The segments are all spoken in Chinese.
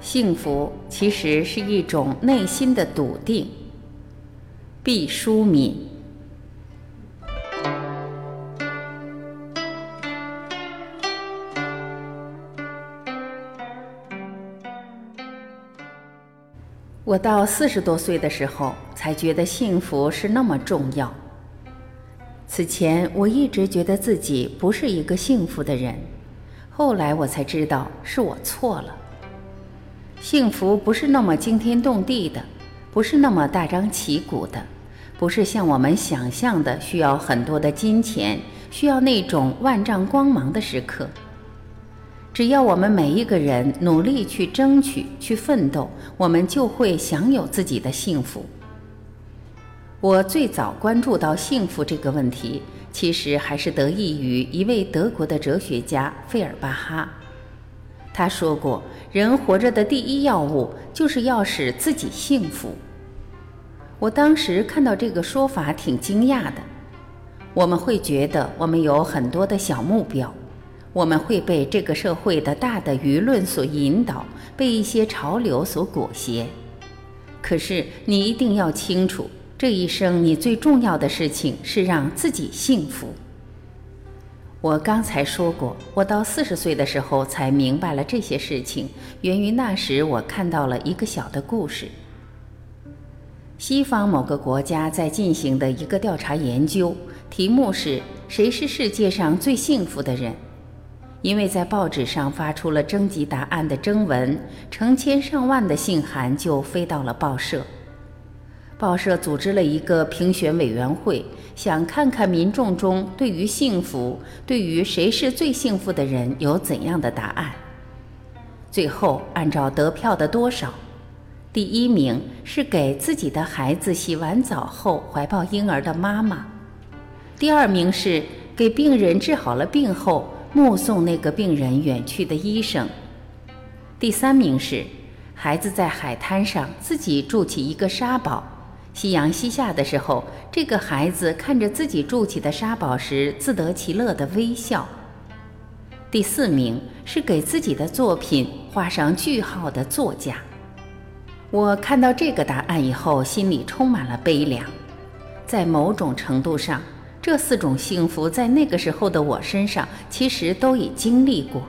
幸福其实是一种内心的笃定。毕淑敏。我到四十多岁的时候，才觉得幸福是那么重要。此前我一直觉得自己不是一个幸福的人，后来我才知道是我错了。幸福不是那么惊天动地的，不是那么大张旗鼓的，不是像我们想象的需要很多的金钱，需要那种万丈光芒的时刻。只要我们每一个人努力去争取、去奋斗，我们就会享有自己的幸福。我最早关注到幸福这个问题，其实还是得益于一位德国的哲学家费尔巴哈。他说过：“人活着的第一要务，就是要使自己幸福。”我当时看到这个说法挺惊讶的。我们会觉得我们有很多的小目标，我们会被这个社会的大的舆论所引导，被一些潮流所裹挟。可是你一定要清楚，这一生你最重要的事情是让自己幸福。我刚才说过，我到四十岁的时候才明白了这些事情，源于那时我看到了一个小的故事。西方某个国家在进行的一个调查研究，题目是谁是世界上最幸福的人？因为在报纸上发出了征集答案的征文，成千上万的信函就飞到了报社。报社组织了一个评选委员会，想看看民众中对于幸福、对于谁是最幸福的人有怎样的答案。最后按照得票的多少，第一名是给自己的孩子洗完澡后怀抱婴儿的妈妈，第二名是给病人治好了病后目送那个病人远去的医生，第三名是孩子在海滩上自己筑起一个沙堡。夕阳西下的时候，这个孩子看着自己筑起的沙堡时，自得其乐的微笑。第四名是给自己的作品画上句号的作家。我看到这个答案以后，心里充满了悲凉。在某种程度上，这四种幸福在那个时候的我身上，其实都已经历过。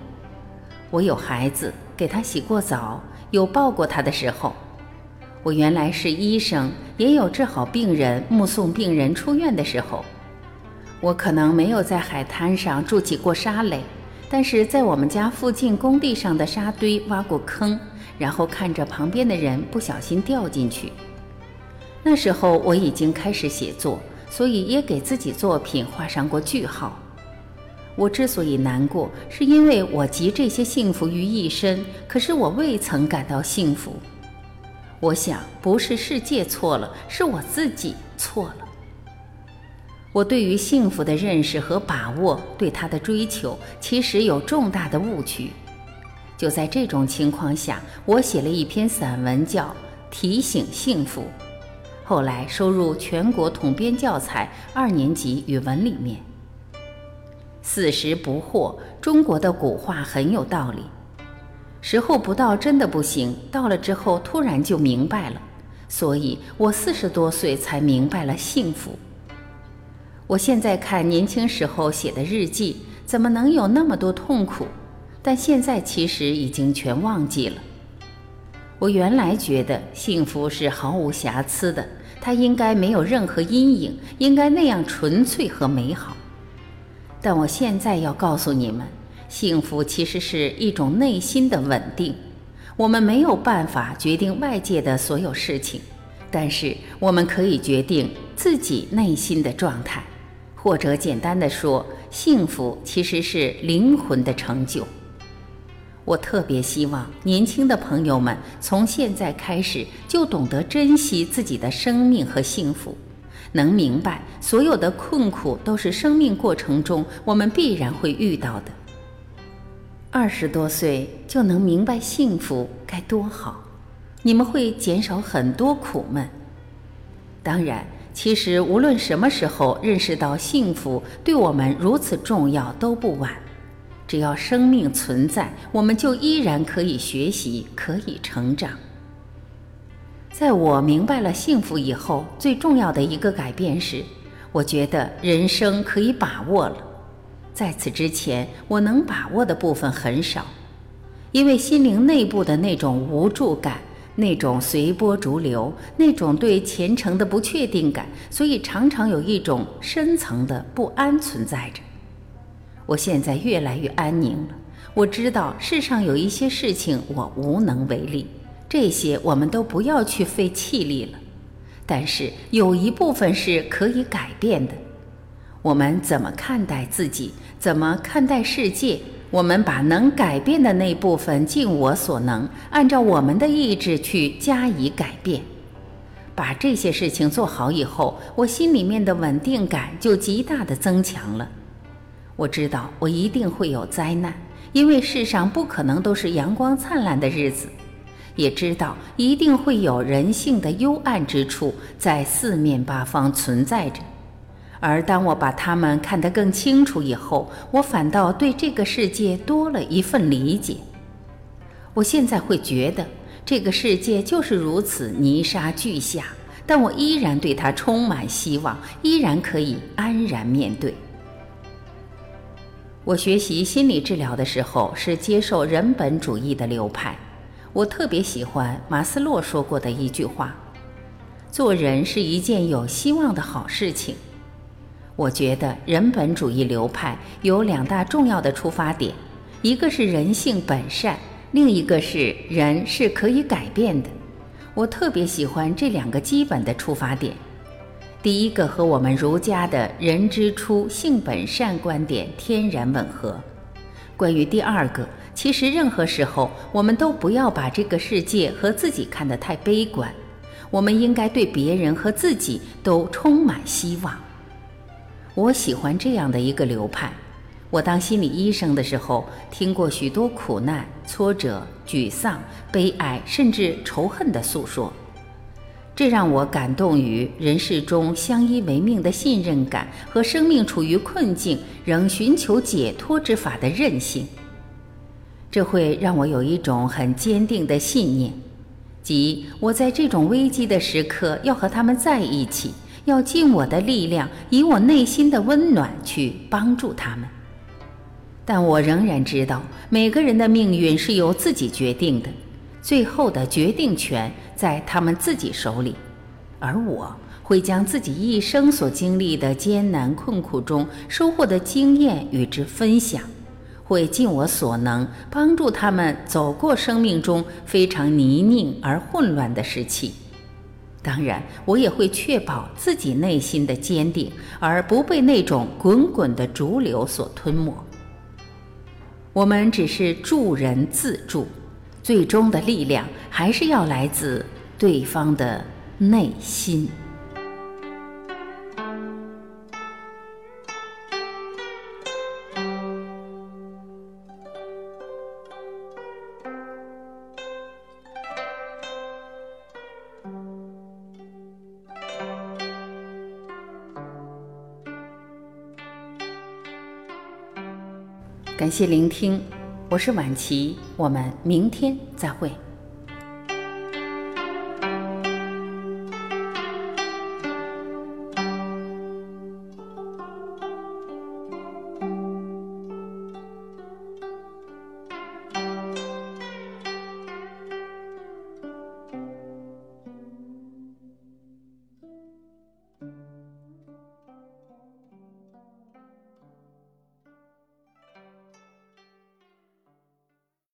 我有孩子，给他洗过澡，有抱过他的时候。我原来是医生，也有治好病人、目送病人出院的时候。我可能没有在海滩上筑起过沙垒，但是在我们家附近工地上的沙堆挖过坑，然后看着旁边的人不小心掉进去。那时候我已经开始写作，所以也给自己作品画上过句号。我之所以难过，是因为我集这些幸福于一身，可是我未曾感到幸福。我想，不是世界错了，是我自己错了。我对于幸福的认识和把握，对他的追求，其实有重大的误区。就在这种情况下，我写了一篇散文，叫《提醒幸福》，后来收入全国统编教材二年级语文里面。四十不惑，中国的古话很有道理。时候不到，真的不行。到了之后，突然就明白了。所以我四十多岁才明白了幸福。我现在看年轻时候写的日记，怎么能有那么多痛苦？但现在其实已经全忘记了。我原来觉得幸福是毫无瑕疵的，它应该没有任何阴影，应该那样纯粹和美好。但我现在要告诉你们。幸福其实是一种内心的稳定。我们没有办法决定外界的所有事情，但是我们可以决定自己内心的状态。或者简单的说，幸福其实是灵魂的成就。我特别希望年轻的朋友们从现在开始就懂得珍惜自己的生命和幸福，能明白所有的困苦都是生命过程中我们必然会遇到的。二十多岁就能明白幸福该多好，你们会减少很多苦闷。当然，其实无论什么时候认识到幸福对我们如此重要都不晚。只要生命存在，我们就依然可以学习，可以成长。在我明白了幸福以后，最重要的一个改变是，我觉得人生可以把握了。在此之前，我能把握的部分很少，因为心灵内部的那种无助感，那种随波逐流，那种对前程的不确定感，所以常常有一种深层的不安存在着。我现在越来越安宁了，我知道世上有一些事情我无能为力。这些我们都不要去费气力了，但是有一部分是可以改变的。我们怎么看待自己，怎么看待世界？我们把能改变的那部分尽我所能，按照我们的意志去加以改变。把这些事情做好以后，我心里面的稳定感就极大的增强了。我知道我一定会有灾难，因为世上不可能都是阳光灿烂的日子。也知道一定会有人性的幽暗之处在四面八方存在着，而当我把它们看得更清楚以后，我反倒对这个世界多了一份理解。我现在会觉得这个世界就是如此泥沙俱下，但我依然对它充满希望，依然可以安然面对。我学习心理治疗的时候是接受人本主义的流派。我特别喜欢马斯洛说过的一句话：“做人是一件有希望的好事情。”我觉得人本主义流派有两大重要的出发点，一个是人性本善，另一个是人是可以改变的。我特别喜欢这两个基本的出发点。第一个和我们儒家的人之初性本善观点天然吻合。关于第二个。其实，任何时候，我们都不要把这个世界和自己看得太悲观。我们应该对别人和自己都充满希望。我喜欢这样的一个流派。我当心理医生的时候，听过许多苦难、挫折、沮丧、悲哀，甚至仇恨的诉说，这让我感动于人世中相依为命的信任感和生命处于困境仍寻求解脱之法的韧性。这会让我有一种很坚定的信念，即我在这种危机的时刻要和他们在一起，要尽我的力量，以我内心的温暖去帮助他们。但我仍然知道，每个人的命运是由自己决定的，最后的决定权在他们自己手里，而我会将自己一生所经历的艰难困苦中收获的经验与之分享。会尽我所能帮助他们走过生命中非常泥泞而混乱的时期，当然，我也会确保自己内心的坚定，而不被那种滚滚的浊流所吞没。我们只是助人自助，最终的力量还是要来自对方的内心。感谢聆听，我是晚琪，我们明天再会。